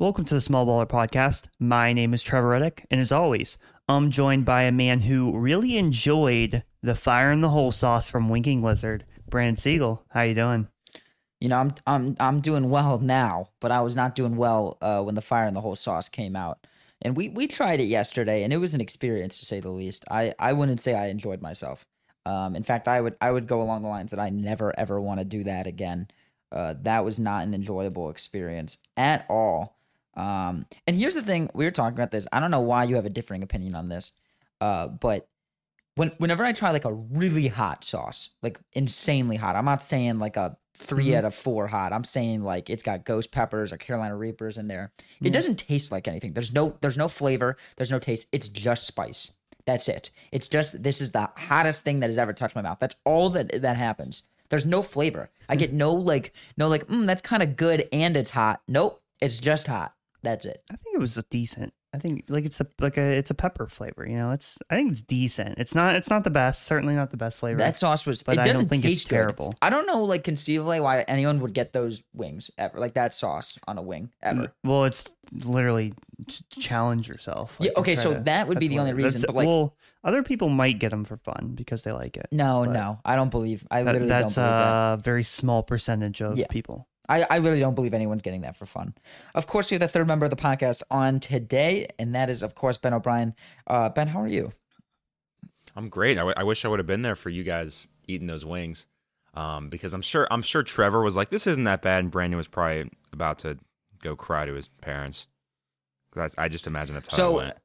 Welcome to the Small Baller Podcast. My name is Trevor Reddick, and as always, I'm joined by a man who really enjoyed the fire in the hole sauce from Winking Lizard, Brandon Siegel. How you doing? You know, I'm I'm I'm doing well now, but I was not doing well uh, when the fire in the hole sauce came out. And we we tried it yesterday, and it was an experience to say the least. I I wouldn't say I enjoyed myself. Um, in fact, I would I would go along the lines that I never ever want to do that again. Uh, that was not an enjoyable experience at all. Um, and here's the thing: we were talking about this. I don't know why you have a differing opinion on this, uh, but when whenever I try like a really hot sauce, like insanely hot, I'm not saying like a 3 Mhm. out of four hot. I'm saying like it's got ghost peppers or Carolina Reapers in there. Yeah. It doesn't taste like anything. There's no there's no flavor. There's no taste. It's just spice. That's it. It's just this is the hottest thing that has ever touched my mouth. That's all that that happens. There's no flavor. I get no like no like mm, that's kind of good and it's hot. Nope, it's just hot. That's it. I think it was a decent. I think like it's a like a it's a pepper flavor. You know, it's I think it's decent. It's not it's not the best. Certainly not the best flavor. That sauce was. but it I doesn't don't think taste it's good. terrible. I don't know, like conceivably, why anyone would get those wings ever, like that sauce on a wing mm, ever. Well, it's literally ch- challenge yourself. Yeah, okay, so to- that would be the only that's- reason, but, like- well, other people might get them for fun because they like it. No, no, I don't believe. I That- literally that's don't believe that. a very small percentage of Yeah. people. I, I literally don't believe anyone's getting that for fun. Of course, we have the third member of the podcast on today, and that is, of course, Ben O'Brien. Uh, ben, how are you? I'm great. I, w- I wish I would have been there for you guys eating those wings, um, because I'm sure I'm sure Trevor was like, "This isn't that bad," and Brandon was probably about to go cry to his parents. 'Cause I, I just imagine that's how So, it went.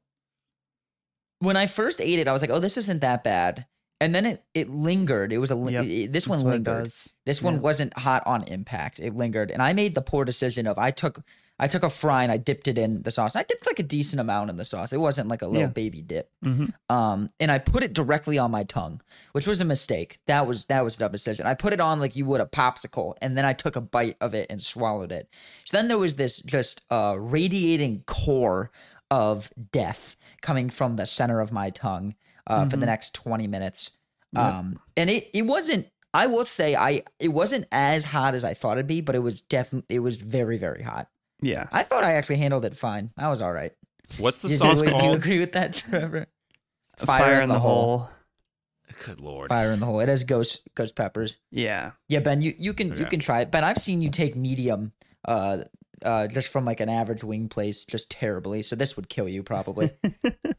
When I first ate it, I was like, "Oh, this isn't that bad," and then it it lingered. It was a Yep, it- this one That's lingered. This one Yeah. wasn't hot on impact. It lingered, and I made the poor decision of I took I took a fry and I dipped it in the sauce. And I dipped like a decent amount in the sauce. It wasn't like a little Yeah. baby dip. Mhm. Um, and I put it directly on my tongue, which was a mistake. That was that was a dumb decision. I put it on like you would a popsicle, and then I took a bite of it and swallowed it. So then there was this just uh, radiating core of death coming from the center of my tongue uh, for the Mhm. next twenty minutes. Yep. Um, and it it wasn't. I will say I it wasn't as hot as I thought it'd be, but it was definitely it was very very hot. Yeah. I thought I actually handled it fine. I was all right. What's the Do you- sauce do, you agree with that, Trevor? Fire, in the, hole. Good lord. Fire in the hole. It has ghost ghost peppers. Yeah. Yeah, Ben, you, you can you can try it. Ben, I've seen you take medium uh uh just from like an average wing place just terribly. So this would kill you probably.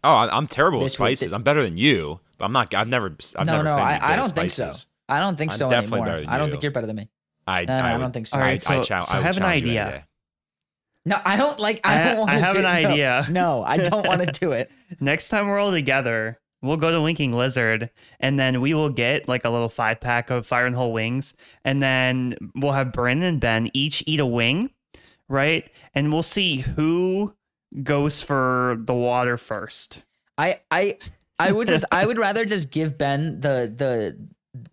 Oh, I- I'm terrible with This was- spices. I'm better than you, but I'm not. I've never. I've no, never. no, I, I don't at think so. I don't think I'm so definitely anymore. better than I don't you. think you're better than me. I. No, no, I would- don't think so. All right, I, so- I, chal- so I I have an challenge you any idea. No, I don't like I I- don't want I to have do, an idea. No, I don't want to do it. Next time we're all together, we'll go to Winking Lizard and then we will get like a little five pack of Fire and the Hole wings. And then we'll have Brandon and Ben each eat a wing, right? And we'll see who goes for the water first. I I I would just I would rather just give Ben the the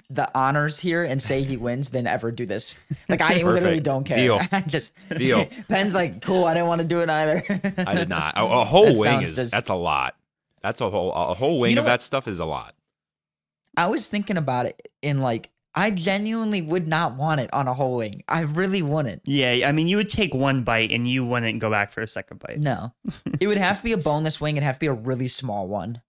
the honors here and say he wins than ever do this. Like I literally don't care. Deal. I just Deal. Ben's like, cool. I didn't want to do it either. I did not. A, a whole That wing is just- that's a lot. That's a whole a whole wing know of what? that stuff is a lot. I was thinking about it in like I genuinely would not want it on a whole wing. I really wouldn't. Yeah, I mean, you would take one bite and you wouldn't go back for a second bite. No, it would have to be a boneless wing. It'd have to be a really small one,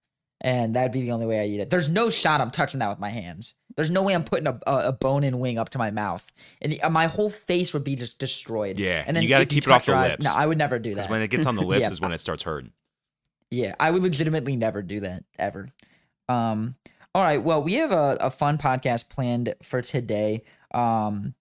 and that'd be the only way I eat it. There's no shot I'm touching that with my hands. There's no way I'm putting a, a, a bone-in wing up to my mouth, and uh, my whole face would be just destroyed. Yeah, and then you gotta keep it off touch your the eyes- lips. No, I would never do Because that. when it gets on the lips Yeah. is when it starts hurting. Yeah, I would legitimately never do that ever. Um, all right, well, we have a, a fun podcast planned for today. Um,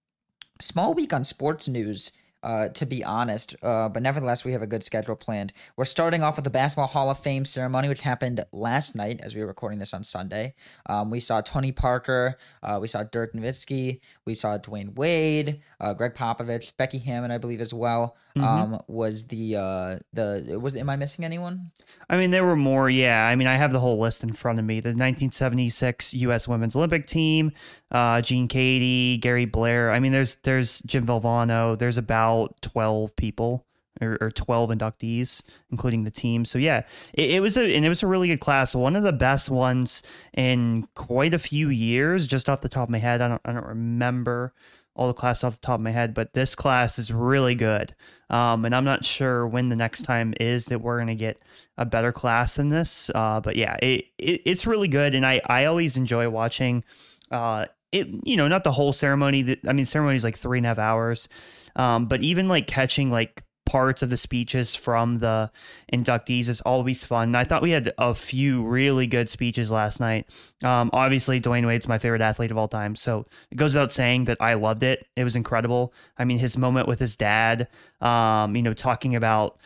small week on sports news, uh, to be honest, uh, but nevertheless, we have a good schedule planned. We're starting off with the Basketball Hall of Fame ceremony, which happened last night as we were recording this on Sunday. Um, we saw Tony Parker, uh, we saw Dirk Nowitzki, we saw Dwyane Wade, uh, Gregg Popovich, Becky Hammon, I believe, as well. Mhm. Um, was the uh, the was am I missing anyone? I mean, there were more. Yeah, I mean, I have the whole list in front of me. The 1976 U.S. Women's Olympic Team, uh, Gene Keady, Gary Blair. I mean, there's there's Jim Valvano. There's about 12 people or, or 12 inductees, including the team. So yeah, it, it was a and it was a really good class. One of the best ones in quite a few years. Just off the top of my head, I don't I don't remember all the class off the top of my head, but this class is really good. Um, and I'm not sure when the next time is that we're gonna get a better class than this. Uh, but yeah, it, it it's really good, and I I always enjoy watching. Uh, it you know not the whole ceremony. That I mean, ceremony is like three and a half hours, um, but even like catching like parts of the speeches from the inductees is always fun. I thought we had a few really good speeches last night. Um, obviously, dwyane Wade's my favorite athlete of all time, so it goes without saying that I loved it. It was incredible. I mean, his moment with his dad, um, you know, talking about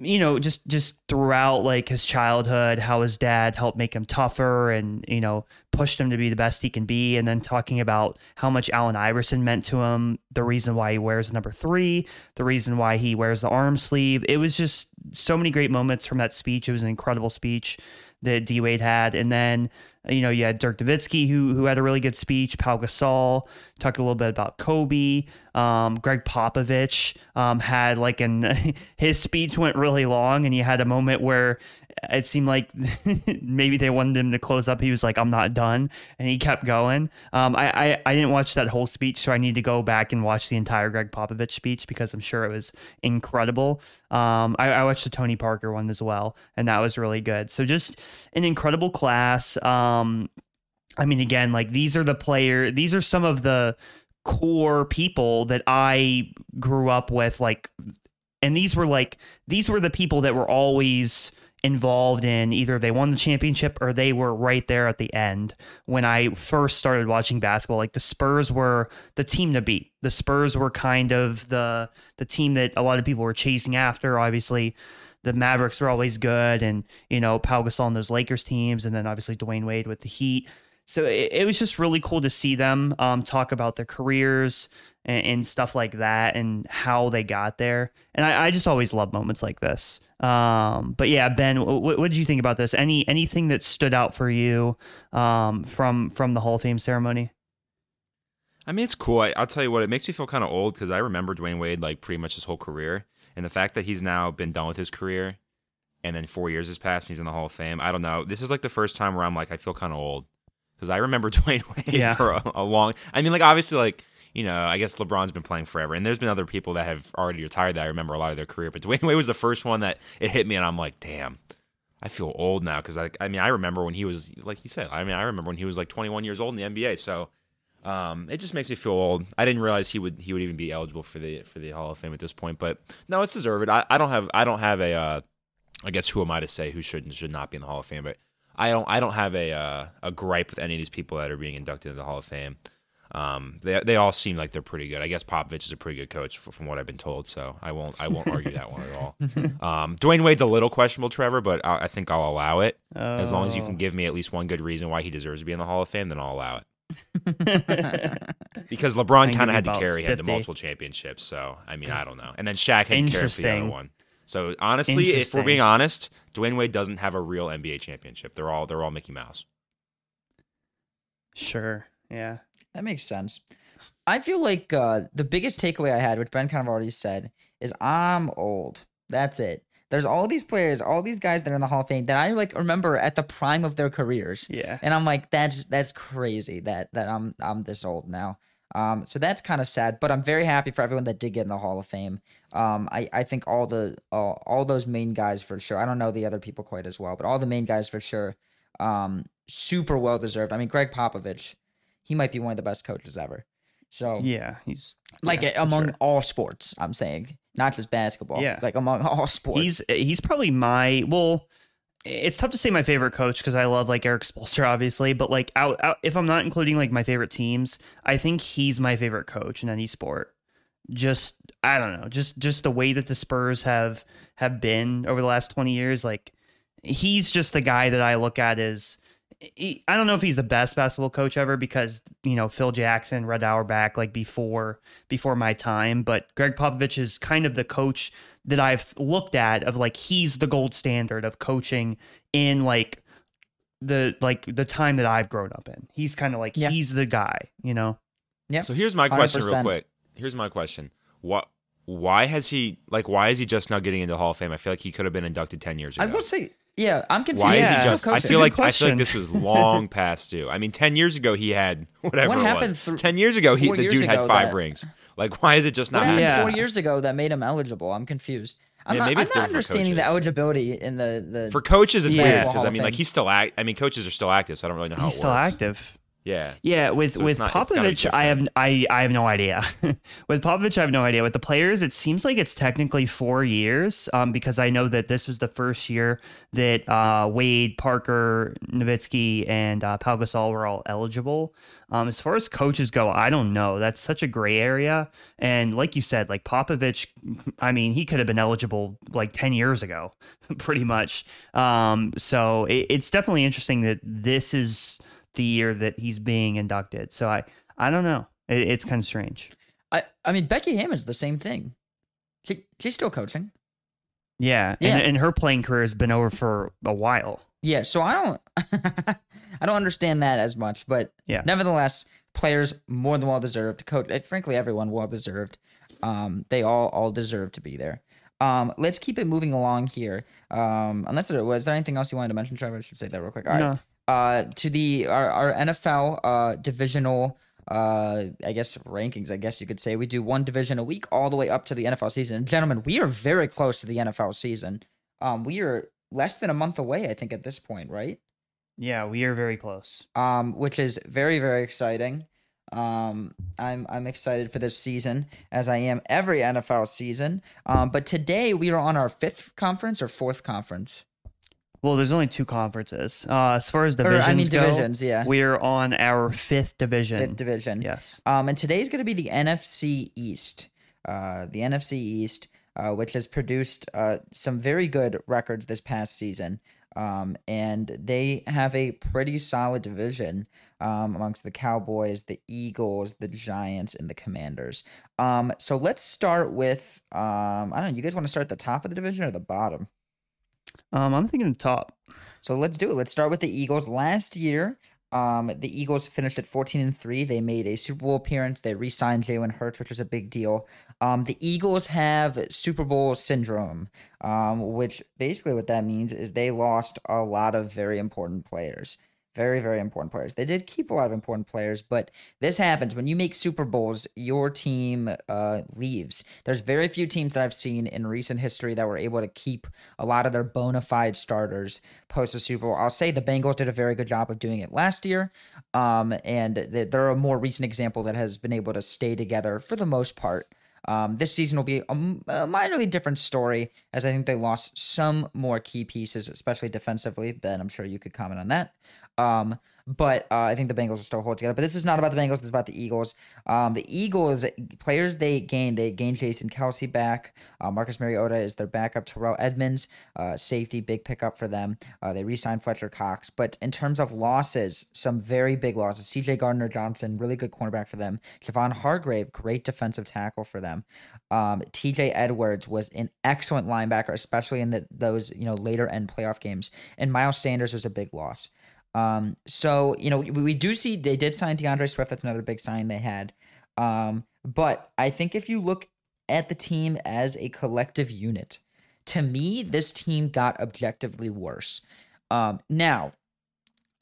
you know just just throughout like his childhood how his dad helped make him tougher and you know pushed him to be the best he can be. And then talking about how much Allen Iverson meant to him the reason why he wears number 3 the reason why he wears the arm sleeve. It was just so many great moments from that speech. It was an incredible speech that D Wade had and then you know, you had Dirk Nowitzki who who had a really good speech. Pau Gasol talked a little bit about Kobe. Um, Gregg Popovich um, had like an his speech went really long, and he had a moment where it seemed like maybe they wanted him to close up. He was like, "I'm not done," and he kept going. Um, I, I, I didn't watch that whole speech, so I need to go back and watch the entire Gregg Popovich speech because I'm sure it was incredible. Um, I, I watched the Tony Parker one as well, and that was really good. So just an incredible class. Um, I mean, again, like these are the player. These are some of the core people that I grew up with, like, and these were like these were the people that were always involved in either they won the championship or they were right there at the end when I first started watching basketball. Like the Spurs were the team to beat. The Spurs were kind of the the team that a lot of people were chasing after. Obviously, the Mavericks were always good, and you know Pau Gasol and those Lakers teams, and then obviously Dwyane Wade with the Heat. So it, it was just really cool to see them um, talk about their careers and, and, stuff like that and how they got there. And I, I just always love moments like this. Um, but yeah, Ben, what, what did you think about this? Any anything that stood out for you um, from from the Hall of Fame ceremony? I mean, it's cool. I, will tell you what, it makes me feel kind of old because I remember Dwyane Wade like pretty much his whole career, and the fact that he's now been done with his career, and then four years has passed, and he's in the Hall of Fame. I don't know. This is like the first time where I'm like, I feel kind of old because I remember Dwyane Wade yeah. for a, a long. I mean, like obviously, like you know, I guess LeBron's been playing forever, and there's been other people that have already retired that I remember a lot of their career. But Dwyane Wade was the first one that it hit me, and I'm like, damn, I feel old now because I, I mean, I remember when he was like you said. I mean, I remember when he was like 21 years old in the NBA. So um, it just makes me feel old. I didn't realize he would he would even be eligible for the for the Hall of Fame at this point. But no, it's deserved. I, I don't have I don't have a uh, I guess who am I to say who should and should not be in the Hall of Fame? But I don't I don't have a uh, a gripe with any of these people that are being inducted into the Hall of Fame. Um, they they all seem like they're pretty good. I guess Popovich is a pretty good coach from what I've been told. So I won't I won't argue that one at all. Um, Dwyane Wade's a little questionable, Trevor, but I, I think I'll allow it oh. as long as you can oh. give me at least one good reason why he deserves to be in the Hall of Fame. Then I'll allow it. because LeBron kind of had to carry 50. had the multiple championships. So I mean I don't know. And then Shaq had to carry the other one. So honestly, if we're being honest, Dwyane Wade doesn't have a real NBA championship. They're all they're all Mickey Mouse. Sure. Yeah. That makes sense. I feel like uh, the biggest takeaway I had, which Ben kind of already said, is I'm old. That's it. There's all these players, all these guys that are in the Hall of Fame that I like remember at the prime of their careers. Yeah. And I'm like, that's that's crazy that that I'm I'm this old now. Um, so that's kind of sad, but I'm very happy for everyone that did get in the Hall of Fame. Um, I, I think all the uh, all those main guys for sure. I don't know the other people quite as well, but all the main guys for sure. Um, super well deserved. I mean, Gregg Popovich he might be one of the best coaches ever. So yeah, he's like yeah, among sure. all sports. I'm saying not just basketball. Yeah, like among all sports. He's he's probably my well. It's tough to say my favorite coach because I love like Erik Spoelstra, obviously, but like out, out if I'm not including like my favorite teams, I think he's my favorite coach in any sport. Just I don't know, just just the way that the Spurs have have been over the last 20 years, like he's just the guy that I look at as he, I don't know if he's the best basketball coach ever because you know Phil Jackson, Red Auerbach, like before before my time. But Gregg Popovich is kind of the coach that I've looked at of like he's the gold standard of coaching in like the like the time that I've grown up in. He's kind of like yeah. he's the guy, you know. Yeah. So here's my question, 100%. real quick. Here's my question: What? Why has he like? Why is he just now getting into Hall of Fame? I feel like he could have been inducted ten years ago. I will say Yeah, I'm confused. Why Yeah. is he just? still I coaching. feel like Good I feel like this was long past due. I mean, ten years ago he had whatever What it happened was. through- ten years ago he four the dude had five that- rings. Like, why is it just What not happened? Yeah. four years ago that made him eligible? I'm confused. I'm Yeah, not, maybe I'm not different for understanding the eligibility in the the For coaches, it's Yeah. weird because I mean, like he's still act. I mean, coaches are still active, so I don't really know how He's it still active. Yeah, Yeah, with So with not- it's gotta be Popovich, I have I I have no idea. with Popovich, I have no idea. With the players, it seems like it's technically four years, um, because I know that this was the first year that uh, Wade, Parker, Nowitzki, and uh, Pau Gasol were all eligible. Um, as far as coaches go, I don't know. That's such a gray area. And like you said, like Popovich, I mean, he could have been eligible like ten years ago, pretty much. Um, so it, it's definitely interesting that this is the year that he's being inducted. So I I don't know. It, it's kind of strange. I I mean Becky Hammon's the same thing. She, she's still coaching. Yeah, Yeah. And, and her playing career has been over for a while. Yeah, so I don't I don't understand that as much, but Yeah. nevertheless, players more than well deserved. To coach, eh, frankly, everyone well deserved. Um, they all all deserve to be there. Um, let's keep it moving along here. Um, unless there was there anything else you wanted to mention, Trevor? I should say that real quick. All right. No. Uh, to the our, our NFL uh divisional uh I guess rankings. I guess you could say we do one division a week all the way up to the NFL season. And gentlemen, we are very close to the NFL season. Um, we are less than a month away, I think, at this point, right? Yeah, we are very close. um, which is very very exciting. Um, I'm I'm excited for this season as I am every NFL season. Um, but today we are on our fifth conference or fourth conference. Well, there's only two conferences. Uh, as far as Or, divisions I mean go, divisions, yeah, we're on our fifth division. fifth division. Yes. Um, and today's going to be the NFC East. Uh, the NFC East, uh, which has produced uh, some very good records this past season. Um, and they have a pretty solid division um, amongst the Cowboys, the Eagles, the Giants, and the Commanders. Um, so let's start with um, I don't know. You guys want to start at the top of the division or the bottom? Um, I'm thinking top. So let's do it. Let's start with the Eagles. Last year, um, the Eagles finished at 14 and 3. They made a Super Bowl appearance. They re signed Jalen Hurts, which was a big deal. Um, the Eagles have Super Bowl syndrome, um, which basically what that means is they lost a lot of very important players. Very, very important players. They did keep a lot of important players, but this happens when you make Super Bowls, your team uh, leaves. There's very few teams that I've seen in recent history that were able to keep a lot of their bona fide starters post the Super Bowl. I'll say the Bengals did a very good job of doing it last year, um, and th- they're a more recent example that has been able to stay together for the most part. Um, this season will be a minorly different story, as I think they lost some more key pieces, especially defensively. Ben, I'm sure you could comment on that. Um, but uh, I think the Bengals will still hold together. But this is not about the Bengals. This is about the Eagles. Um, the Eagles players they gained. They gained Jason Kelce back. Uh, Marcus Mariota is their backup. Terrell Edmunds, uh, safety, big pickup for them. Uh, they re-signed Fletcher Cox. But in terms of losses, some very big losses. C.J. Gardner Johnson, really good cornerback for them. Javon Hargrave, great defensive tackle for them. Um, T.J. Edwards was an excellent linebacker, especially in the, those you know later end playoff games. And Miles Sanders was a big loss. Um, so you know, we, we do see they did sign D'Andre Swift. That's another big sign they had. Um, but I think if you look at the team as a collective unit, to me, this team got objectively worse. Um, now,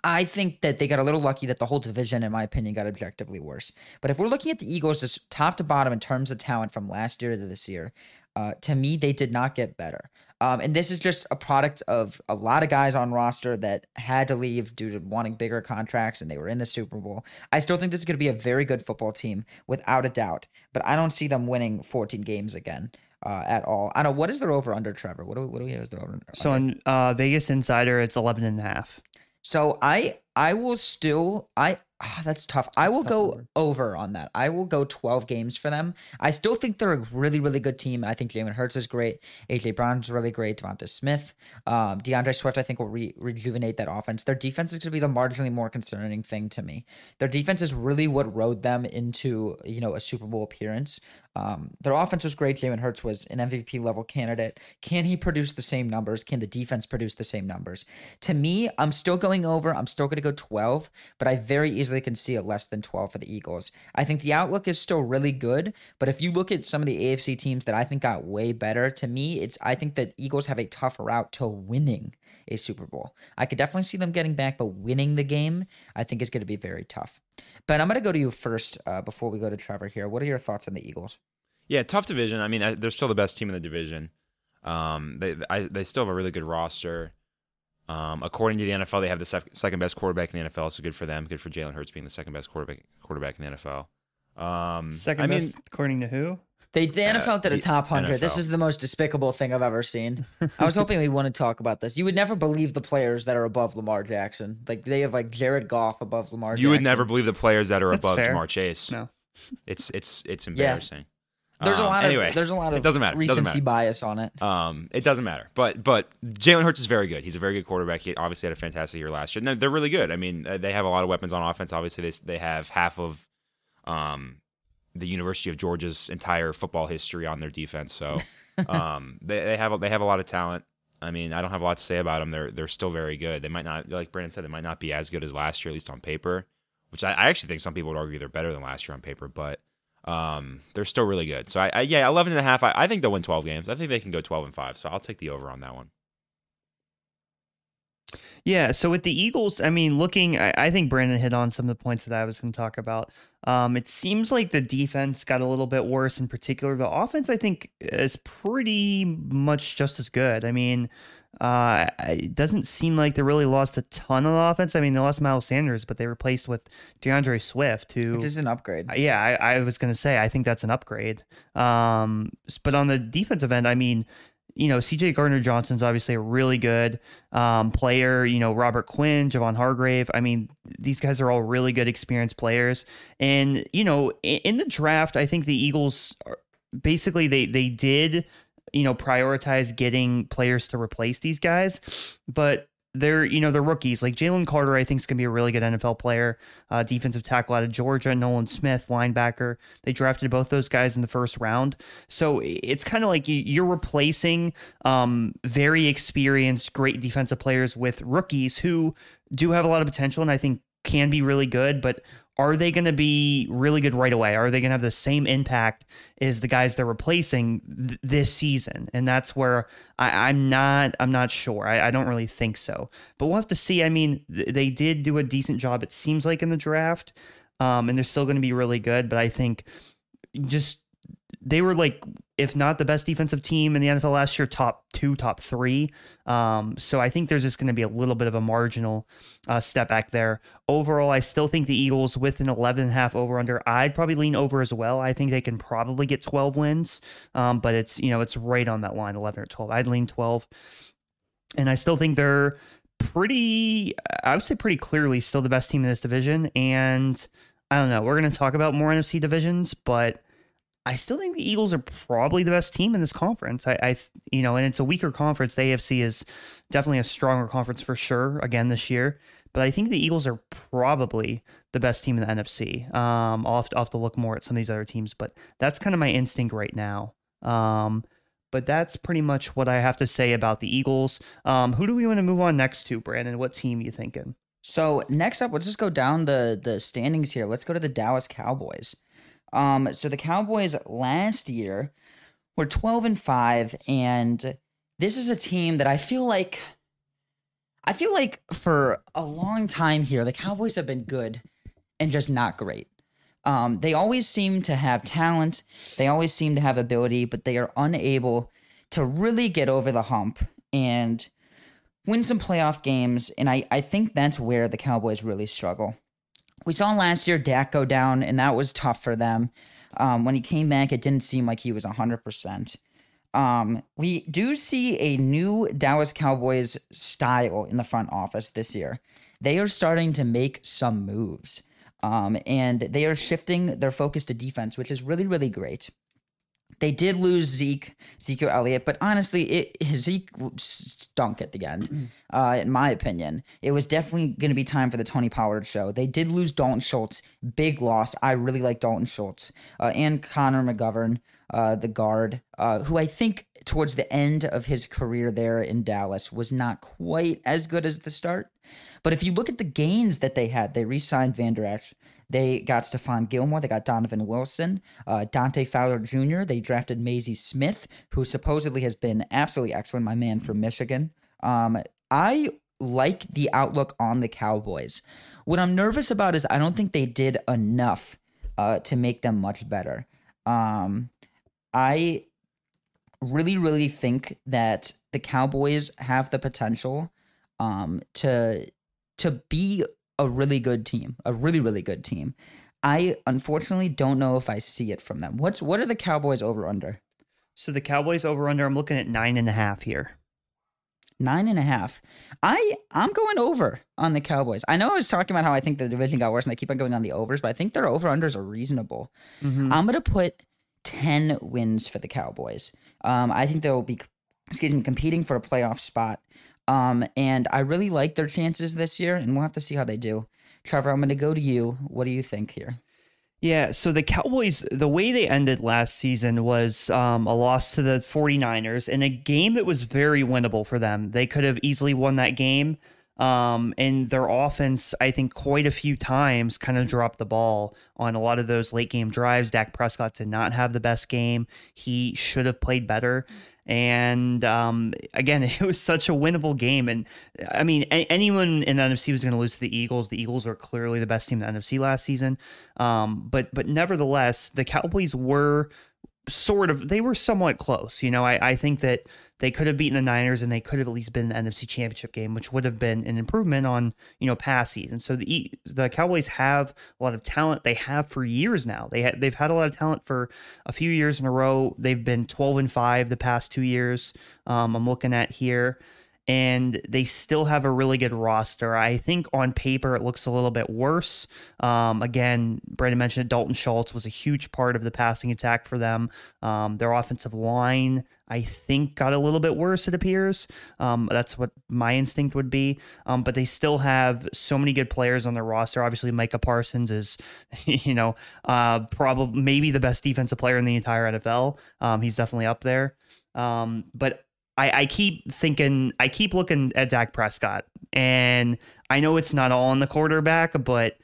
I think that they got a little lucky that the whole division, in my opinion, got objectively worse. But if we're looking at the Eagles just top to bottom in terms of talent from last year to this year, uh, to me, they did not get better. Um, and this is just a product of a lot of guys on roster that had to leave due to wanting bigger contracts and they were in the Super Bowl. I still think this is going to be a very good football team without a doubt, but I don't see them winning 14 games again. Uh, at all. I don't know what is their over under, Trevor. What do, we, what do we have as their over? So on uh, Vegas Insider, it's 11 and a half. So I I will still I ah, that's tough. I will tough go number. over on that. I will go 12 games for them. I still think they're a really really good team. I think Jalen Hurts is great. AJ Brown's really great. Devonta Smith, um, D'Andre Swift. I think will re- rejuvenate that offense. Their defense is going to be the marginally more concerning thing to me. Their defense is really what rode them into you know a Super Bowl appearance. Um, their offense was great. Jalen Hurts was an MVP level candidate. Can he produce the same numbers? Can the defense produce the same numbers? To me, I'm still going over. I'm still going to go 12, but I very easily can see a less than 12 for the Eagles. I think the outlook is still really good, but if you look at some of the AFC teams that I think got way better, to me, it's I think that Eagles have a tough route to winning a Super Bowl. I could definitely see them getting back, but winning the game, I think is going to be very tough. Ben, I'm going to go to you first uh, before we go to Trevor here. What are your thoughts on the Eagles? Yeah, tough division. I mean, I, they're still the best team in the division. Um, they I, they still have a really good roster. Um, according to the NFL, they have the sec- second best quarterback in the NFL, so good for them. Good for Jalen Hurts being the second best quarterback quarterback in the NFL. Um, Second I best mean, according to who? They the Uh, NFL did a top hundred. This is the most despicable thing I've ever seen. I was hoping we wouldn't talk about this. You would never believe the players that are above Lamar Jackson. Like they have like Jared Goff above Lamar. Jackson. You would never believe the players that are That's above fair. Ja'Marr Chase. No. It's it's it's embarrassing. There's a Um, lot anyway, of there's a lot of it doesn't matter. It doesn't recency matter. bias on it. Um, it doesn't matter. But but Jalen Hurts is very good. He's a very good quarterback. He obviously had a fantastic year last year. And they're- they're really good. I mean, uh, they have a lot of weapons on offense. Obviously, they they have half of um the University of Georgia's entire football history on their defense. So um they, they have a- they have a lot of talent. I mean, I don't have a lot to say about them. They're they're still very good. They might not, like Brandon said, they might not be as good as last year, at least on paper. Which I, I actually think some people would argue they're better than last year on paper, but um, they're still really good. So I, I yeah, 11 and a half. I, I think they'll win 12 games. I think they can go 12 and five. So I'll take the over on that one. Yeah, so with the Eagles, I mean, looking, I, I think Brandon hit on some of the points that I was going to talk about. Um, it seems like the defense got a little bit worse. In particular, the offense, I think, is pretty much just as good. I mean, uh, it doesn't seem like they really lost a ton of offense. I mean, they lost Miles Sanders, but they replaced with D'Andre Swift, who Which is an upgrade. yeah, I, I was gonna say I think that's an upgrade. Um, but on the defensive end, I mean, you know, CJ Gardner Johnson's obviously a really good um, player. You know, Robert Quinn, Javon Hargrave. I mean, these guys are all really good, experienced players. And you know, in, in the draft, I think the Eagles are, basically they they did you know prioritize getting players to replace these guys, but they're you know they're rookies like Jalen Carter. I think is going to be a really good NFL player, uh, defensive tackle out of Georgia. Nolan Smith, linebacker. They drafted both those guys in the first round, so it's kind of like you, you're replacing um, very experienced, great defensive players with rookies who do have a lot of potential and I think can be really good, but are they going to be really good right away? Are they going to have the same impact as the guys they're replacing th- this season? And that's where I, I'm not. I'm not sure. I, I don't really think so. But we'll have to see. I mean, th- they did do a decent job. It seems like in the draft, um, and they're still going to be really good. But I think just they were like, if not the best defensive team in the NFL last year, top two, top three. Um, so I think there's just going to be a little bit of a marginal uh, step back there. Overall, I still think the Eagles with an 11 and a half over under, I'd probably lean over as well. I think they can probably get 12 wins, um, but it's, you know, it's right on that line, 11 or 12. I'd lean 12. And I still think they're pretty, I would say pretty clearly still the best team in this division. And I don't know, we're going to talk about more NFC divisions, but I still think the Eagles are probably the best team in this conference. I, I, you know, and it's a weaker conference. The AFC is definitely a stronger conference for sure again this year. But I think the Eagles are probably the best team in the NFC. Um, I'll have, to, I'll have to look more at some of these other teams, but that's kind of my instinct right now. Um, but that's pretty much what I have to say about the Eagles. Um, who do we want to move on next to, Brandon? What team you thinking? So next up, let's just go down the the standings here. Let's go to the Dallas Cowboys. Um, so the Cowboys last year were twelve and five, and this is a team that I feel like I feel like for a long time here, the Cowboys have been good and just not great. Um, they always seem to have talent, they always seem to have ability, but they are unable to really get over the hump and win some playoff games. And I, I think that's where the Cowboys really struggle. We saw last year Dak go down, and that was tough for them. Um, when he came back, it didn't seem like he was 100%. Um, we do see a new Dallas Cowboys style in the front office this year. They are starting to make some moves. Um, and they are shifting their focus to defense, which is really, really great. They did lose Zeke, Ezekiel Elliott, but honestly, it Zeke stunk at the end. Uh, in my opinion, it was definitely going to be time for the Tony Pollard show. They did lose Dalton Schultz, big loss. I really like Dalton Schultz uh, and Connor McGovern, uh, the guard, uh, who I think towards the end of his career there in Dallas was not quite as good as the start. But if you look at the gains that they had, they re-signed Vander Esch. They got Stephon Gilmore. They got Donovan Wilson, uh, Dante Fowler Jr. They drafted Mazi Smith, who supposedly has been absolutely excellent, my man from Michigan. Um, I like the outlook on the Cowboys. What I'm nervous about is I don't think they did enough uh, to make them much better. Um, I really, really think that the Cowboys have the potential um, to to be a really good team, a really, really good team. I unfortunately don't know if I see it from them. What's what are the Cowboys over under? So the Cowboys over under, I'm looking at nine and a half here. Nine and a half. I I'm going over on the Cowboys. I know I was talking about how I think the division got worse, and I keep on going on the overs, but I think their over unders are reasonable. Mm-hmm. I'm gonna put ten wins for the Cowboys. Um, I think they'll be, excuse me, competing for a playoff spot. Um, and I really like their chances this year, and we'll have to see how they do. Trevor, I'm going to go to you. What do you think here? Yeah, so the Cowboys, the way they ended last season was um, a loss to the 49ers in a game that was very winnable for them. They could have easily won that game. Um, and their offense, I think, quite a few times kind of dropped the ball on a lot of those late game drives. Dak Prescott did not have the best game. He should have played better. And um, again, it was such a winnable game. And I mean, a- anyone in the NFC was going to lose to the Eagles. The Eagles are clearly the best team in the NFC last season. Um, but but nevertheless, the Cowboys were sort of they were somewhat close. You know, I, I think that they could have beaten the Niners and they could have at least been in the NFC Championship game, which would have been an improvement on you know past season. So the the Cowboys have a lot of talent. They have for years now. They ha- they've had a lot of talent for a few years in a row. They've been twelve and five the past two years. Um, I'm looking at here and they still have a really good roster. I think on paper it looks a little bit worse. Um, again, Brandon mentioned Dalton Schultz was a huge part of the passing attack for them. Um, their offensive line, I think, got a little bit worse, it appears. Um, that's what my instinct would be. Um, but they still have so many good players on their roster. Obviously, Micah Parsons is, you know, uh, probably maybe the best defensive player in the entire NFL. Um, he's definitely up there. Um, but I, I keep thinking, I keep looking at Dak Prescott, and I know it's not all on the quarterback, but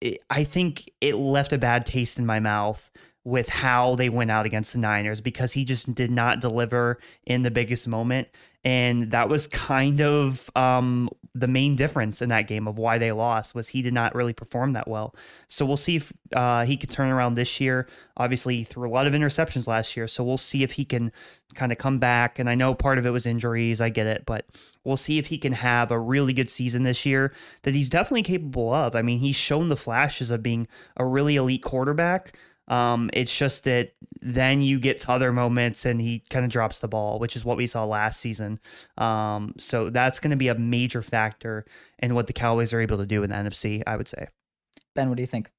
it, I think it left a bad taste in my mouth with how they went out against the Niners because he just did not deliver in the biggest moment. And that was kind of um, the main difference in that game of why they lost was he did not really perform that well. So we'll see if uh, he can turn around this year. Obviously, he threw a lot of interceptions last year, so we'll see if he can kind of come back. And I know part of it was injuries, I get it, but we'll see if he can have a really good season this year that he's definitely capable of. I mean, he's shown the flashes of being a really elite quarterback. Um, it's just that then you get to other moments and he kind of drops the ball, which is what we saw last season. Um, so that's going to be a major factor in what the Cowboys are able to do in the NFC, I would say. Ben, what do you think?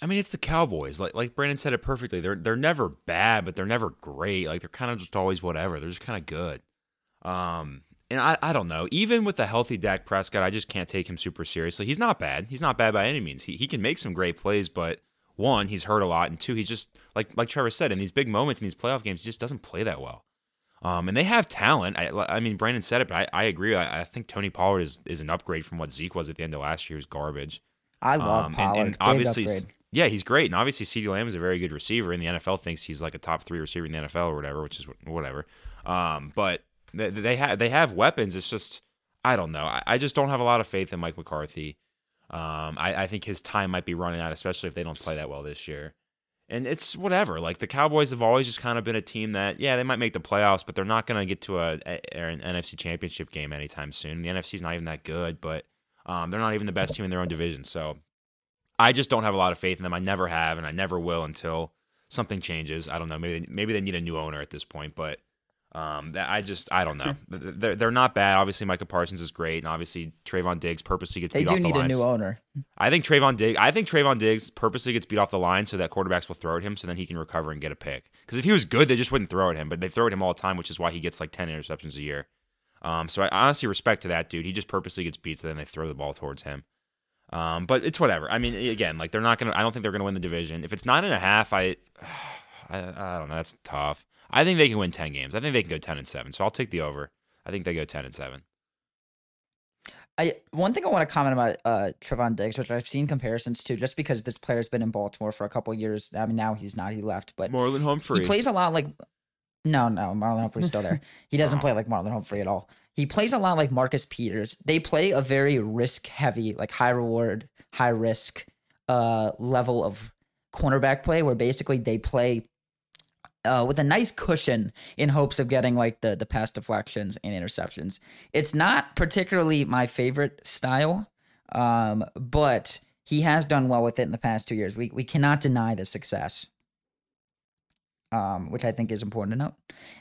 I mean, it's the Cowboys. Like like Brandon said it perfectly. They're they're never bad, but they're never great. Like they're kind of just always whatever. They're just kind of good. Um, and I, I don't know. Even with the healthy Dak Prescott, I just can't take him super seriously. He's not bad. He's not bad by any means. He he can make some great plays, but one, he's hurt a lot, and two, he's just like like Trevor said in these big moments in these playoff games, he just doesn't play that well. Um, and they have talent. I, I mean, Brandon said it, but I, I agree. I, I think Tony Pollard is, is an upgrade from what Zeke was at the end of last year's garbage. I love Um, Pollard. and, and obviously, upgrade. yeah, he's great. And obviously, CeeDee Lamb is a very good receiver, and the NFL thinks he's like a top three receiver in the NFL or whatever, which is whatever. Um, but they, they have they have weapons. It's just I don't know. I, I just don't have a lot of faith in Mike McCarthy. Um, I, I think his time might be running out, especially if they don't play that well this year. And it's whatever. Like the Cowboys have always just kind of been a team that, yeah, they might make the playoffs, but they're not going to get to a, a an NFC Championship game anytime soon. The NFC's not even that good, but um, they're not even the best team in their own division. So I just don't have a lot of faith in them. I never have, and I never will until something changes. I don't know. Maybe maybe they need a new owner at this point, but Um, that I just I don't know. they're they're not bad. Obviously, Micah Parsons is great, and obviously Trevon Diggs purposely gets They beat off the line. They do need a new owner. I think Trevon Diggs. I think Trevon Diggs purposely gets beat off the line so that quarterbacks will throw at him, so then he can recover and get a pick. Because if he was good, they just wouldn't throw at him. But they throw at him all the time, which is why he gets like ten interceptions a year. Um, so I honestly respect to that dude. He just purposely gets beat, so then they throw the ball towards him. Um, but it's whatever. I mean, again, like they're not gonna. I don't think they're gonna win the division. If it's nine and a half, I, I, I don't know. That's tough. I think they can win ten games. I think they can go ten and seven. So I'll take the over. I think they go ten and seven. I one thing I want to comment about uh Trevon Diggs, which I've seen comparisons to, just because this player's been in Baltimore for a couple years. I mean, now he's not; he left, but Marlon Humphrey. he plays a lot like. No, no, Marlon Humphrey's still there. He doesn't play like Marlon Humphrey at all. He plays a lot like Marcus Peters. They play a very risk heavy, like high reward, high risk uh level of cornerback play where basically they play uh, with a nice cushion in hopes of getting like the the pass deflections and interceptions. It's not particularly my favorite style, um, but he has done well with it in the past two years. We we cannot deny the success, um, which I think is important to note.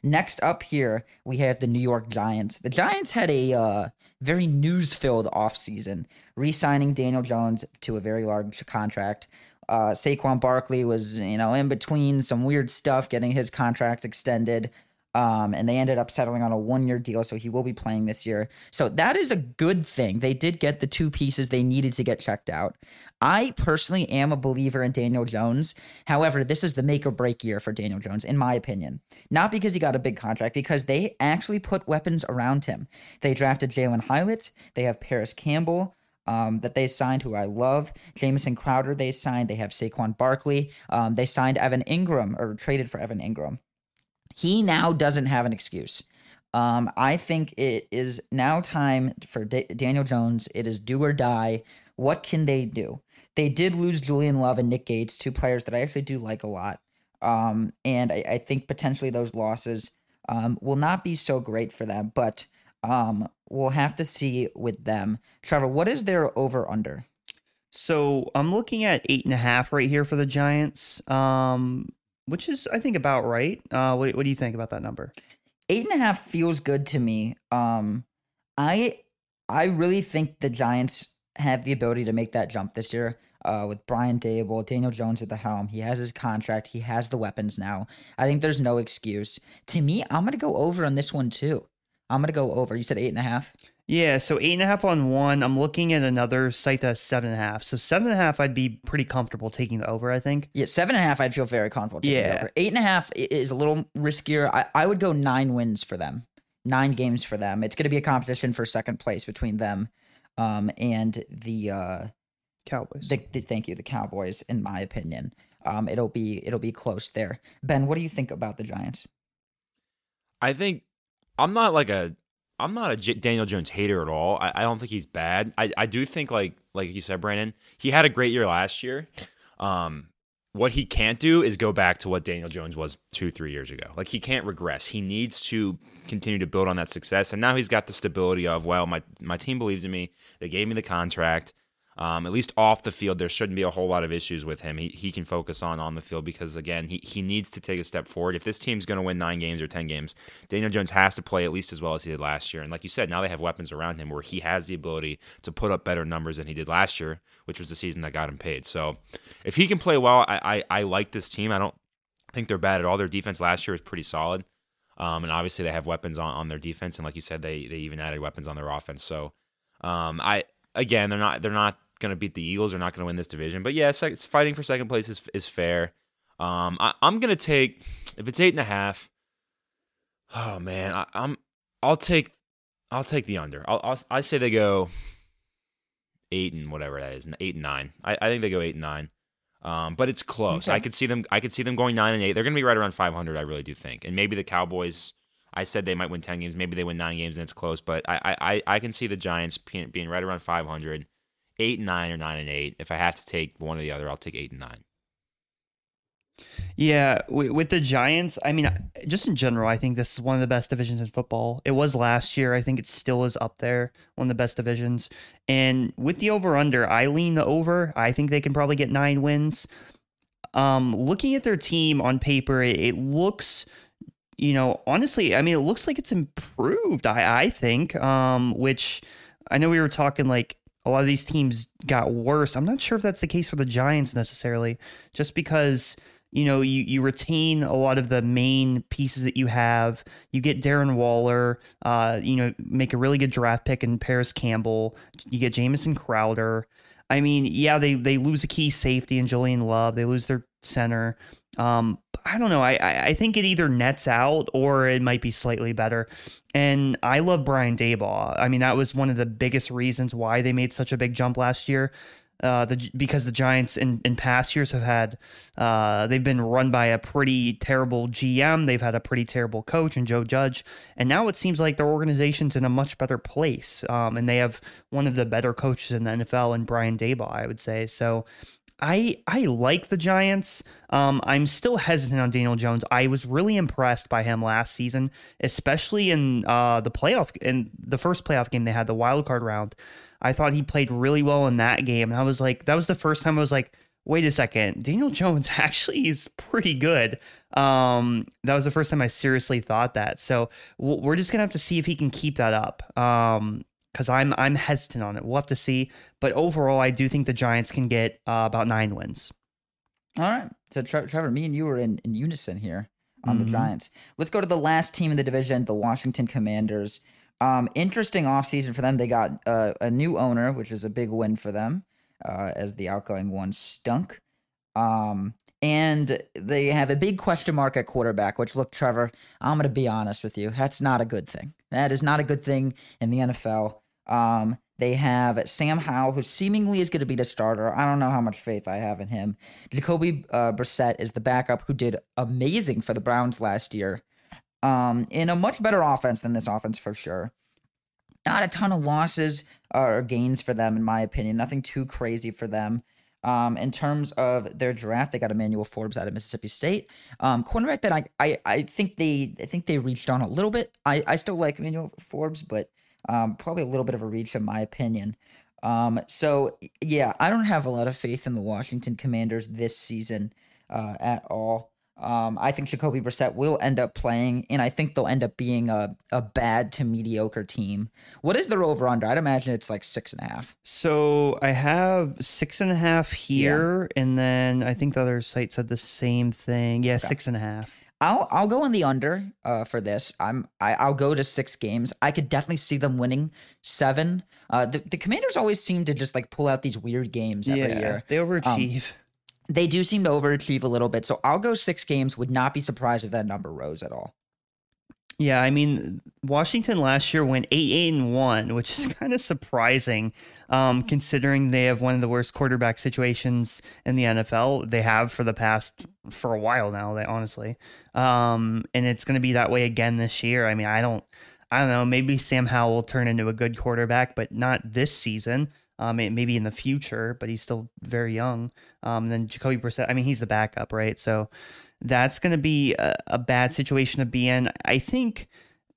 Next up here, we have the New York Giants. The Giants had a uh, very news filled offseason, re signing Daniel Jones to a very large contract. Uh, Saquon Barkley was, you know, in between some weird stuff, getting his contract extended. Um, and they ended up settling on a one year deal, so he will be playing this year. So that is a good thing. They did get the two pieces they needed to get checked out. I personally am a believer in Daniel Jones. However, this is the make or break year for Daniel Jones, in my opinion. Not because he got a big contract, because they actually put weapons around him. They drafted Jalin Hyatt, they have Parris Campbell. Um, that they signed, who I love. Jamison Crowder, they signed. They have Saquon Barkley. Um, they signed Evan Engram or traded for Evan Engram. He now doesn't have an excuse. Um, I think it is now time for D- Daniel Jones. It is do or die. What can they do? They did lose Julian Love and Nick Gates, two players that I actually do like a lot. Um, and I, I think potentially those losses um, will not be so great for them, but um, we'll have to see with them. Trevor, what is their over under? So I'm looking at eight and a half right here for the Giants, um, which is I think about right. Uh, what, what do you think about that number? eight and a half feels good to me. Um, I I really think the Giants have the ability to make that jump this year. Uh, with Brian Daboll, Daniel Jones at the helm, he has his contract. He has the weapons now. I think there's no excuse. To me, I'm gonna go over on this one too. I'm gonna go over. You said eight and a half. Yeah, so eight and a half on one. I'm looking at another site that's seven and a half. So seven and a half, I'd be pretty comfortable taking the over. I think. Yeah, seven and a half. I'd feel very comfortable. Taking Yeah. over. eight and a half is a little riskier. I, I would go nine wins for them, nine games for them. It's going to be a competition for second place between them, um, and the uh, Cowboys. the, the thank you the Cowboys. In my opinion, um, it'll be it'll be close there. Ben, what do you think about the Giants? I think I'm not like a I'm not a J- Daniel Jones hater at all. I, I don't think he's bad. I, I do think like like you said, Brandon, he had a great year last year. Um, what he can't do is go back to what Daniel Jones was two three years ago. Like he can't regress. He needs to continue to build on that success. And now he's got the stability of well, my my team believes in me. They gave me the contract. Um, at least off the field, there shouldn't be a whole lot of issues with him. He, he can focus on on the field because again, he, he needs to take a step forward. If this team's going to win nine games or ten games, Daniel Jones has to play at least as well as he did last year. And like you said, now they have weapons around him where he has the ability to put up better numbers than he did last year, which was the season that got him paid. So if he can play well, I I, I like this team. I don't think they're bad at all. Their defense last year was pretty solid. Um, and obviously they have weapons on, on their defense, and like you said, they they even added weapons on their offense. So um, I again, they're not they're not going to beat the Eagles. They're not going to win this division. But yeah, sec- fighting for second place is is fair. Um, I, I'm going to take if it's eight and a half. Oh man, I, I'm I'll take I'll take the under. I'll, I'll I say they go eight and whatever that is, eight and nine. I, I think they go eight and nine. Um, but it's close. Okay. I could see them. I could see them going nine and eight. They're going to be right around 500. I really do think. And maybe the Cowboys. I said they might win 10 games. Maybe they win nine games and it's close. But I I, I can see the Giants being right around 500, eight and nine or nine and eight. If I have to take one or the other, I'll take eight and nine. Yeah, with the Giants, I mean, just in general, I think this is one of the best divisions in football. It was last year. I think it still is up there, one of the best divisions. And with the over under, I lean the over. I think they can probably get nine wins. Um, looking at their team on paper, it, it looks you know, honestly, I mean, it looks like it's improved. I I think, um, which I know we were talking like a lot of these teams got worse. I'm not sure if that's the case for the Giants necessarily, just because you know you you retain a lot of the main pieces that you have. You get Darren Waller, uh, you know, make a really good draft pick in Parris Campbell. You get Jamison Crowder. I mean, yeah, they they lose a key safety in Julian Love. They lose their center. Um, I don't know. I, I think it either nets out or it might be slightly better. And I love Brian Daboll. I mean, that was one of the biggest reasons why they made such a big jump last year. Uh, the because the Giants in, in past years have had uh, they've been run by a pretty terrible GM. They've had a pretty terrible coach and Joe Judge, and now it seems like their organization's in a much better place. Um, and they have one of the better coaches in the NFL, and Brian Daboll, I would say. So I I like the Giants. Um, I'm still hesitant on Daniel Jones. I was really impressed by him last season, especially in uh, the playoff in the first playoff game they had, the wild card round. I thought he played really well in that game. And I was like, that was the first time I was like, wait a second, Daniel Jones actually is pretty good. Um, that was the first time I seriously thought that. So we're just gonna have to see if he can keep that up. Um, because I'm I'm hesitant on it. We'll have to see. But overall, I do think the Giants can get uh, about nine wins. All right. So Tre- Trevor, me and you were in, in unison here on mm-hmm. the Giants. Let's go to the last team in the division, the Washington Commanders. Um, interesting offseason for them. They got uh, a new owner, which is a big win for them, uh, as the outgoing one stunk. Um, and they have a big question mark at quarterback, which, look, Trevor, I'm going to be honest with you. That's not a good thing. That is not a good thing in the NFL. Um, they have Sam Howell, who seemingly is going to be the starter. I don't know how much faith I have in him. Jacoby uh, Brissett is the backup, who did amazing for the Browns last year um, in a much better offense than this offense for sure. Not a ton of losses or gains for them, in my opinion. Nothing too crazy for them. Um, in terms of their draft, they got Emmanuel Forbes out of Mississippi State. Um, cornerback that I, I, I think they I think they reached on a little bit. I, I still like Emmanuel Forbes, but um, probably a little bit of a reach in my opinion. Um, so yeah, I don't have a lot of faith in the Washington Commanders this season uh, at all. Um, I think Jacoby Brissett will end up playing, and I think they'll end up being a, a bad to mediocre team. What is their over under? I'd imagine it's like six and a half. So I have six and a half here, yeah. and then I think the other site said the same thing. Yeah, okay. six and a half. I'll I'll go on the under uh, for this. I'm I, I'll go to six games. I could definitely see them winning seven. Uh, the the Commanders always seem to just like pull out these weird games every yeah, year. They overachieve. Um, they do seem to overachieve a little bit. So I'll go six games. Would not be surprised if that number rose at all. Yeah, I mean, Washington last year went eight, eight, and one, which is kind of surprising, um, considering they have one of the worst quarterback situations in the NFL. They have for the past for a while now. They honestly, um, and it's going to be that way again this year. I mean, I don't, I don't know. Maybe Sam Howell will turn into a good quarterback, but not this season um, maybe in the future, but he's still very young. Um, then Jacoby Brissett, I mean, he's the backup, right? So that's going to be a, a, bad situation to be in. I think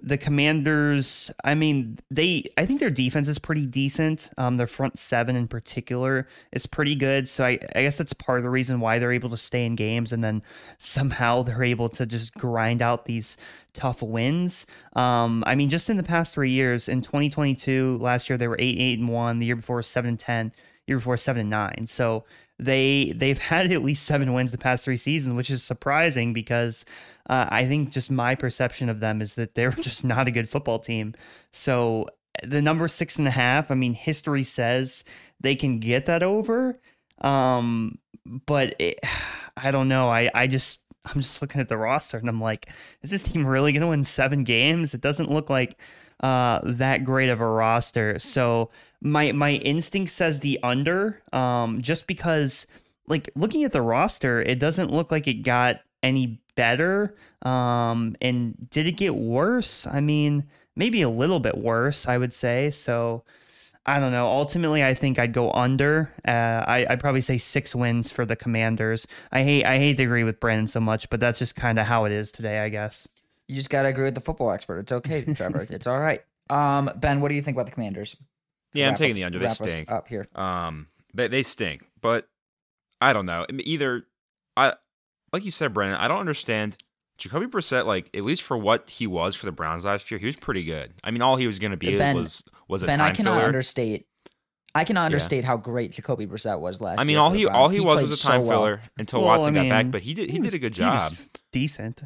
the Commanders, I mean, they, I think their defense is pretty decent. Um, their front seven in particular is pretty good. So I, I guess that's part of the reason why they're able to stay in games and then somehow they're able to just grind out these tough wins. Um, I mean, just in the past three years, in 2022, last year they were eight, eight and one. The year before seven and ten. Year before seven and nine. So they they've had at least seven wins the past three seasons, which is surprising because uh, I think just my perception of them is that they're just not a good football team. So the number six and a half, I mean, history says they can get that over. Um, but it, I don't know. I, I just, I'm just looking at the roster and I'm like, is this team really going to win seven games? It doesn't look like uh, that great of a roster. So my my instinct says the under, um, just because like looking at the roster, it doesn't look like it got any better. Um, and did it get worse? I mean, maybe a little bit worse, I would say. So I don't know. Ultimately, I think I'd go under. Uh, I, would probably say six wins for the Commanders. I hate I hate to agree with Brandon so much, but that's just kind of how it is today, I guess. You just gotta agree with the football expert. It's okay, Trevor. it's all right. Um, Ben, what do you think about the Commanders? Yeah, I'm taking the under. They stink up here. Um, they they stink, but I don't know. Either I, like you said, Brennan. I don't understand Jacoby Brissett, like at least for what he was for the Browns last year, he was pretty good. I mean, all he was going to be Ben- was was a Ben, time I cannot filler. understate. I cannot understate how great Jacoby Brissett was last. I mean, year all he Browns. all he, was was a so time well. filler until Well, Watson I got back, but he did he, was- did a good he was job. decent.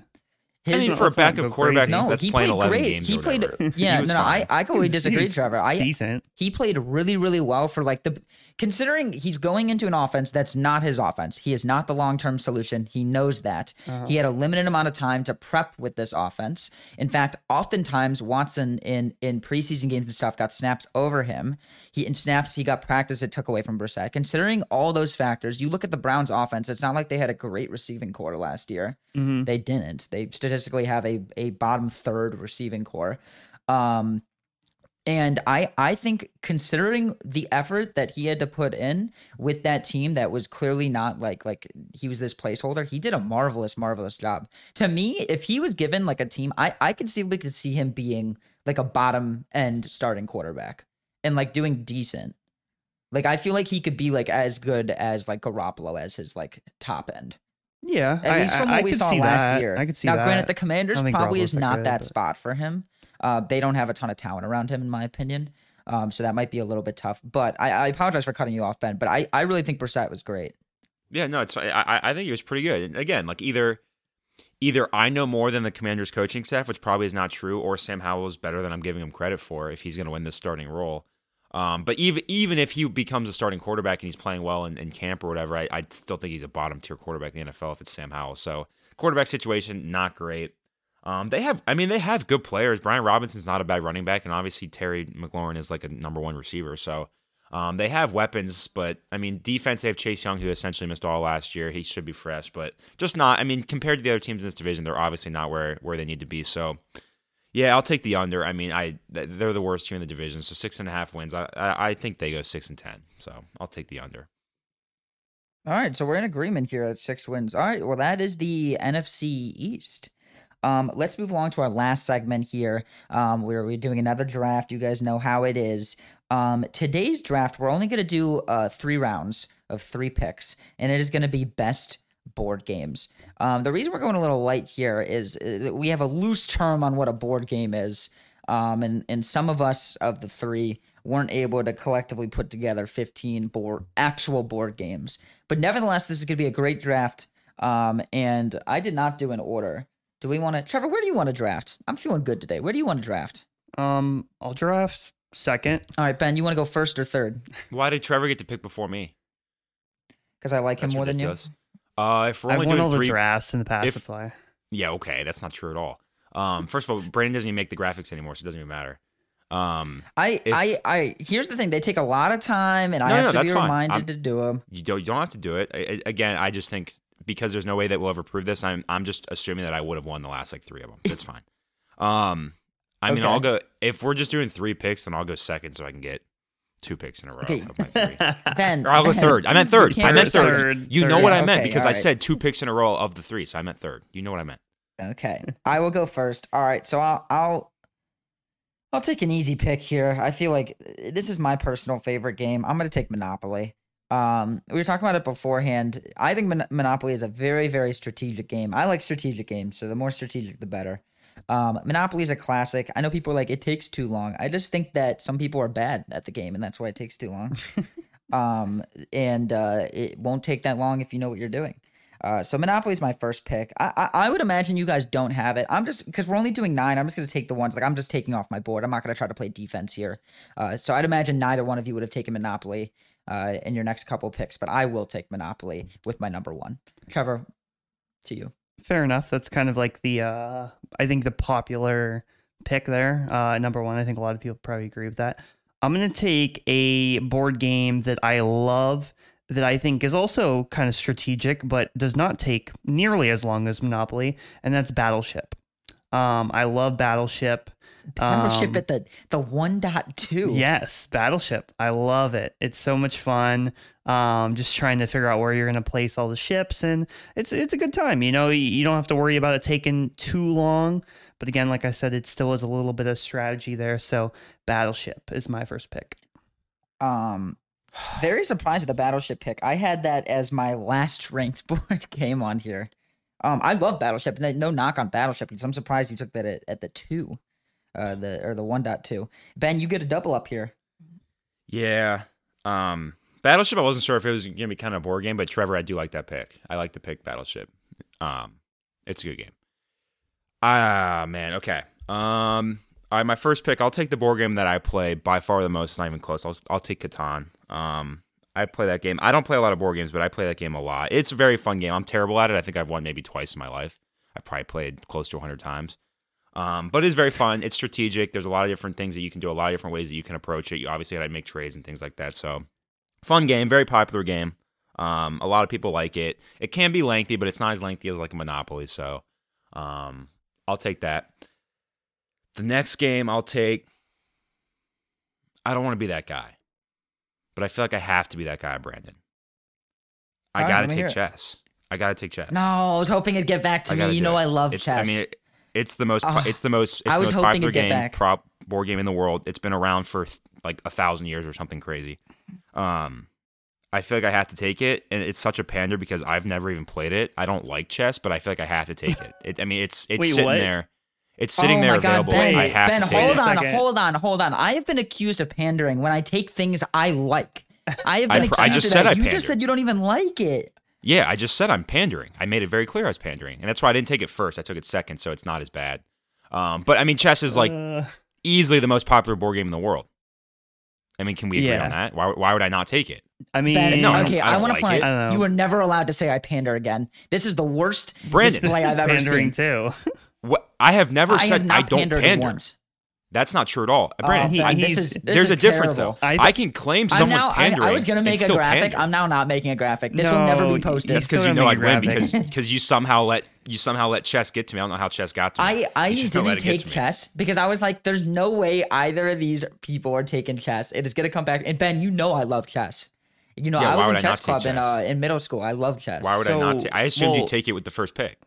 I His, mean, for a backup quarterback no, that's he played 11 great. games He played. Yeah, He no, no, I. I completely disagree, Trevor. I decent. he played really, really well for like the considering he's going into an offense that's not his offense. He is not the long term solution. He knows that. He had a limited amount of time to prep with this offense. In fact, oftentimes Watson in in preseason games and stuff got snaps over him. He in snaps he got practice it took away from Brissett. Considering all those factors, you look at the Browns offense. It's not like they had a great receiving corps last year. Mhm. They didn't. They statistically have a a bottom third receiving corps. Um, and I I think considering the effort that he had to put in with that team that was clearly not like like he was this placeholder, he did a marvelous marvelous job. To me, if he was given like a team, I I could see we could see him being like a bottom end starting quarterback and like doing decent. Like I feel like he could be like as good as like Garoppolo as his like top end. Yeah, At I- least from what I we saw last that. year. I could see now, that. granted, the Commanders I probably Garoppolo's is that not good, that but- spot for him. Uh, they don't have a ton of talent around him, in my opinion. Um, so that might be a little bit tough. But I, I apologize for cutting you off, Ben. But I, I really think Brissett was great. Yeah, no, it's. I, I- think he was pretty good. And again, like either either I know more than the Commanders coaching staff, which probably is not true, or Sam Howell is better than I'm giving him credit for if he's going to win this starting role. Um, but even even if he becomes a starting quarterback and he's playing well in, in camp or whatever, I, I still think he's a bottom tier quarterback in the NFL if it's Sam Howell. So quarterback situation not great. Um, they have, I mean, they have good players. Brian Robinson's not a bad running back, and obviously Terry McLaurin is like a number one receiver. So um, they have weapons, but I mean, defense, they have Chase Young, who essentially missed all last year. He should be fresh, but just not. I mean, compared to the other teams in this division, they're obviously not where where they need to be. So, yeah, I'll take the under. I mean, I they're the worst team in the division, so six and a half wins. I I, I think they go six and ten. So I'll take the under. All right, so we're in agreement here at six wins. All right, well, that is the NFC East. Um, let's move along to our last segment here, um, where we're doing another draft. You guys know how it is. Um, today's draft, we're only going to do uh, three rounds of three picks, and it is going to be best board games. Um, the reason we're going a little light here is uh, we have a loose term on what a board game is, um, and and some of us of the three weren't able to collectively put together 15 board actual board games. But nevertheless, this is going to be a great draft. Um, and I did not do an order. Do we want to, Trevor? Where do you want to draft? I'm feeling good today. Where do you want to draft? Um, I'll draft second. All right, Ben, you want to go first or third? Why did Trevor get to pick before me? Because I like him That's more ridiculous. Than you. Uh, if we're I've only won doing all the drafts in the past. if- that's why. yeah, okay, that's not true at all. Um, first of all, Brandon doesn't even make the graphics anymore, so it doesn't even matter. Um. I, If- I, I. Here's the thing: they take a lot of time, and I No, have no, to that's be fine. reminded I'm- to do them. you don't you don't have to do it. I, I- again, I just think because there's no way that we'll ever prove this. I'm I'm just assuming that I would have won the last like three of them. That's fine. Um, I mean, Okay. I'll go if we're just doing three picks, then I'll go second so I can get two picks in a row Okay. of my three. Ben, Or I'll go third. I meant third. I meant third. third. You know what I meant okay, because I said two picks in a row of the three, so I meant third. You know what I meant. Okay, I will go first. All right, so I'll I'll I'll take an easy pick here. I feel like this is my personal favorite game. I'm going to take Monopoly. Um, we were talking about it beforehand. I think Mon- Monopoly is a very very strategic game. I like strategic games, so the more strategic the better. Um, Monopoly is a classic. I know people are like it takes too long. I just think that some people are bad at the game, and that's why it takes too long. um, and uh, it won't take that long if you know what you're doing. Uh, so Monopoly is my first pick. I, I I would imagine you guys don't have it. I'm just because we're only doing nine. I'm just gonna take the ones like I'm just taking off my board. I'm not gonna try to play defense here. Uh, so I'd imagine neither one of you would have taken Monopoly uh, in your next couple picks, but I will take Monopoly with my number one. Trevor, to you. Fair enough. That's kind of like the uh I think the popular pick there. Uh number one. I think a lot of people probably agree with that. I'm gonna take a board game that I love that I think is also kind of strategic, but does not take nearly as long as Monopoly, and that's Battleship. Um, I love Battleship. Battleship Um, at the the one dot two. Yes, Battleship. I love it. It's so much fun. Um, just trying to figure out where you're going to place all the ships, and it's it's a good time. You know, you, you don't have to worry about it taking too long. But again, like I said, it still is a little bit of strategy there. So Battleship is my first pick. Um, very surprised at the Battleship pick. I had that as my last ranked board game on here. Um, I love Battleship. and No knock on Battleship because I'm surprised you took that at, at the two, uh, the or the one point two. Ben, you get a double up here. Yeah. Um, Battleship. I wasn't sure if it was gonna be kind of a board game, but Trevor, I do like that pick. I like the pick Battleship. Um, it's a good game. Ah, man. Okay. Um, all right. My first pick. I'll take the board game that I play by far the most. It's not even close. I'll I'll take Catan. Um, I play that game. I don't play a lot of board games, but I play that game a lot. It's a very fun game. I'm terrible at it. I think I've won maybe twice in my life. I've probably played close to 100 times. Um, but it's very fun. It's strategic. There's a lot of different things that you can do, a lot of different ways that you can approach it. You obviously got to make trades and things like that. So, fun game, very popular game. Um, a lot of people like it. It can be lengthy, but it's not as lengthy as like a Monopoly. So, um, I'll take that. The next game I'll take. I don't want to be that guy but I feel like I have to be that guy, Brandon. I All gotta let me hear take it. chess. I gotta take chess. No, I was hoping it'd get back to me. You know it. I love it's, chess. I mean, it, it's the most. Ugh. it's the most. It's I the most hoping popular game, back. prop board game in the world. It's been around for th- like a thousand years or something crazy. Um, I feel like I have to take it, and it's such a pander because I've never even played it. I don't like chess, but I feel like I have to take it. it I mean, it's it's Wait, sitting what? there. It's sitting oh there my God, available. Ben, I have ben, to take hold it. on, Second. hold on, hold on. I have been accused of pandering when I take things I like. I have I been pr- I accused just of said that. I you pandered. just said you don't even like it. Yeah, I just said I'm pandering. I made it very clear I was pandering, and that's why I didn't take it first. I took it second, so it's not as bad. Um, but I mean, chess is like Uh, easily the most popular board game in the world. I mean, can we agree Yeah. on that? Why, why would I not take it? I mean, Ben, No, I don't- okay, I I, don't want like to point it. I don't out know. you are never allowed to say I pander again. This is the worst Brandon. display I've ever pandering seen. too. What I have never I said have not I don't pandered pander. once. That's not true at all, Oh, Brandon. he- Ben, he's- this is this there's is a difference terrible. though. I I, can claim I'm someone's now, I, pandering. I was gonna make a graphic. pander. I'm now not making a graphic. This will never be posted. That's because you know I'd a win because because you somehow let you somehow let chess get to me. I don't know how chess got to me. I, I You should let didn't take chess because I was like, there's no way either of these people are taking chess. It is gonna come back. And Ben, you know I love chess. You know, Yeah, I was in would I not chess club in uh in middle school. I love chess. Why would I not? So, take I assumed well- you'd take it with the first pick.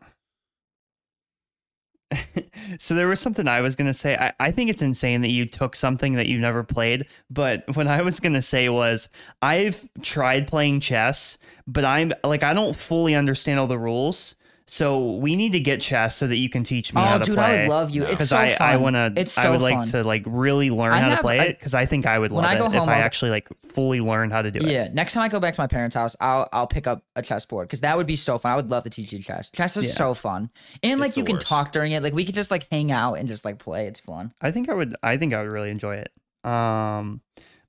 so there was something I was gonna say. I, I think it's insane that you took something that you've never played. But what I was gonna say was I've tried playing chess, but I'm like I don't fully understand all the rules. So we need to get chess so that you can teach me Oh, how to dude, play. I would love you. No. It's so I, fun. I want to. It's so I so would like to like really learn I how have- to play I- it because I think I would When love I go it if home, I I'll- actually like fully learn how to do it. Yeah, next time I go back to my parents' house, I'll I'll pick up a chess board because that would be so fun. I would love to teach you chess. Chess is Yeah. so fun, and like the you can worst. talk during it. Like we could just like hang out and just like play. It's fun. I think I would I think I would really enjoy it. Um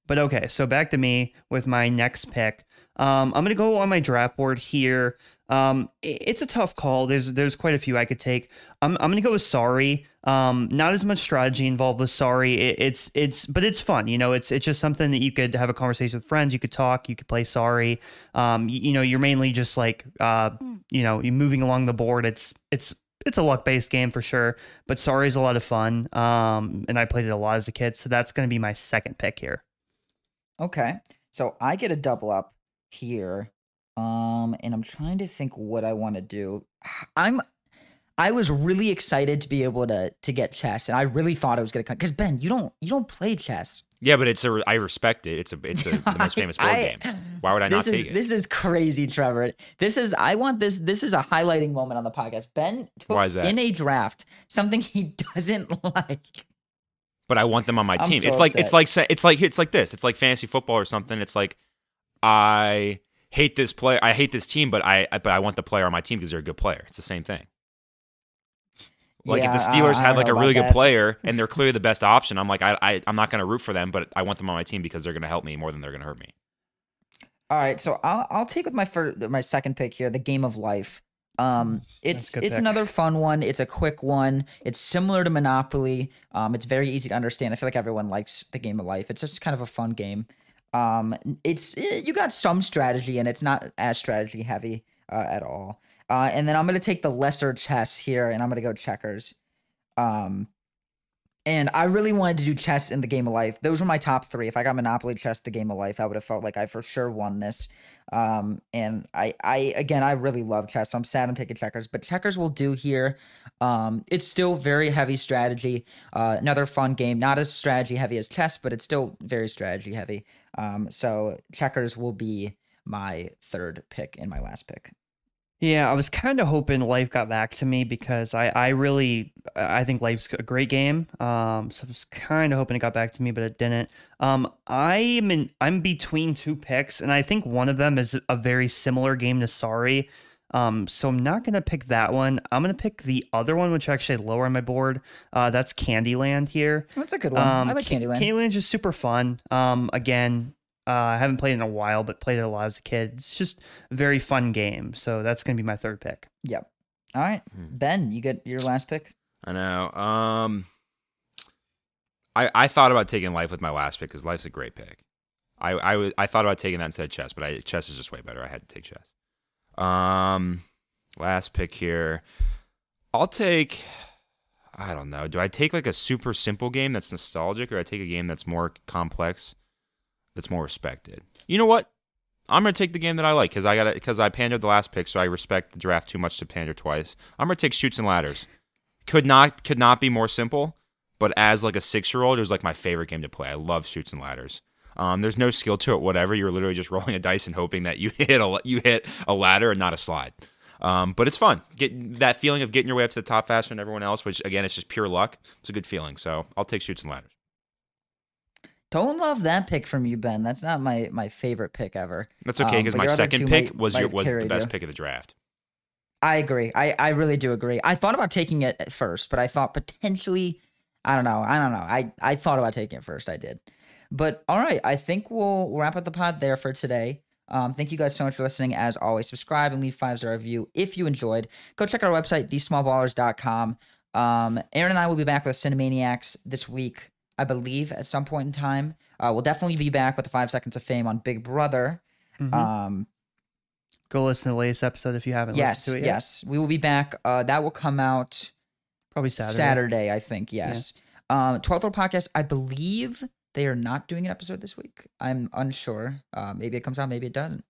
but okay, so back to me with my next pick. Um I'm going to go on my draft board here. Um it's a tough call. There's there's quite a few I could take. I'm I'm going to go with Sorry. Um not as much strategy involved with Sorry. It, it's it's but it's fun, you know. It's it's just something that you could have a conversation with friends, you could talk, you could play Sorry. Um you, you know, you're mainly just like uh you know, you're moving along the board. It's it's it's a luck based game for sure, but Sorry is a lot of fun. Um, and I played it a lot as a kid, so that's going to be my second pick here. Okay, so I get a double up here, um, and I'm trying to think what I want to do. I'm. I was really excited to be able to to get chess, and I really thought it was gonna come. Because Ben, you don't you don't play chess. Yeah, but it's a. I respect it. It's a. It's a, the most famous board I- game. Why would I not this is take it? this is crazy, Trevor. This is I want this. This is a highlighting moment on the podcast. Ben took Why is that? in a draft something he doesn't like. but I want them on my I'm team. so it's like upset. it's like it's like it's like this. It's like fantasy football or something. It's like I hate this player. I hate this team, but I but I want the player on my team because they're a good player. It's the same thing. Like Yeah, if the Steelers I had like a really good that. player and they're clearly the best option, I'm like I, I I'm not gonna root for them, but I want them on my team because they're gonna help me more than they're gonna hurt me. All right, so I'll I'll take with my first my second pick here, the game of life. Um, it's it's pick. another fun one. It's a quick one. It's similar to Monopoly. Um, it's very easy to understand. I feel like everyone likes the game of life. It's just kind of a fun game. Um, it's eh, you got some strategy and it's not as strategy heavy uh, at all. Uh, and then I'm gonna take the lesser chess here, and I'm gonna go checkers. Um, and I really wanted to do chess in the game of life. Those were my top three. If I got Monopoly, chess, the game of life, I would have felt like I for sure won this. Um, and I, I again, I really love chess. So I'm sad I'm taking checkers, but checkers will do here. Um, it's still very heavy strategy. Uh, another fun game, not as strategy heavy as chess, but it's still very strategy heavy. Um, so checkers will be my third pick and my last pick. Yeah, I was kind of hoping Life got back to me because I, I really I think Life's a great game. Um, so I was kind of hoping it got back to me, but it didn't. Um, I'm in I'm between two picks, and I think one of them is a very similar game to Sorry. Um, so I'm not gonna pick that one. I'm gonna pick the other one, which actually lower on my board. Uh, that's Candyland here. That's a good one. Um, I like Ca- Candyland. Candyland's just super fun. Um, again, uh, I haven't played in a while, but played it a lot as a kid. It's just a very fun game. So that's gonna be my third pick. Yep. All right, Hmm. Ben, you get your last pick. I know. Um, I I thought about taking life with my last pick because life's a great pick. I I thought about taking that instead of chess, but I chess is just way better. I had to take chess. Um, last pick here. I'll take. I don't know. Do I take like a super simple game that's nostalgic, or I take a game that's more complex, that's more respected? You know what? I'm gonna take the game that I like because I got because I pandered the last pick, so I respect the draft too much to pander twice. I'm gonna take Chutes and ladders. Could not could not be more simple, but as like a six year old, it was like my favorite game to play. I love Chutes and ladders. Um, there's no skill to it, whatever. You're literally just rolling a dice and hoping that you hit a you hit a ladder and not a slide. Um, but it's fun. Get that feeling of getting your way up to the top faster than everyone else, which again, it's just pure luck. It's a good feeling. So I'll take shoots and ladders. Don't love that pick from you, Ben. That's not my my favorite pick ever. That's okay Um, because but my second pick might- was your was the best you. pick of the draft. I agree. I, I really do agree. I thought about taking it at first, but I thought potentially, I don't know. I don't know. I, I thought about taking it first. I did. But all right, I think we'll wrap up the pod there for today. Um, thank you guys so much for listening. As always, subscribe and leave five star review if you enjoyed. Go check our website, thesmallballers.com. Um, Aaron and I will be back with the Cinemaniacs this week, I believe, at some point in time. Uh, we'll definitely be back with the five seconds of fame on Big Brother. Mhm. Um, Go listen to the latest episode if you haven't yes, listened to it yet. yes, we will be back. Uh, that will come out Probably Saturday. Saturday, I think. Yes. Um, 12th Floor Podcast, I believe they are not doing an episode this week. I'm unsure. Uh, maybe it comes out, maybe it doesn't.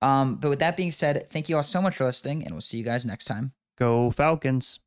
Um, but with that being said, thank you all so much for listening, and we'll see you guys next time. Go Falcons.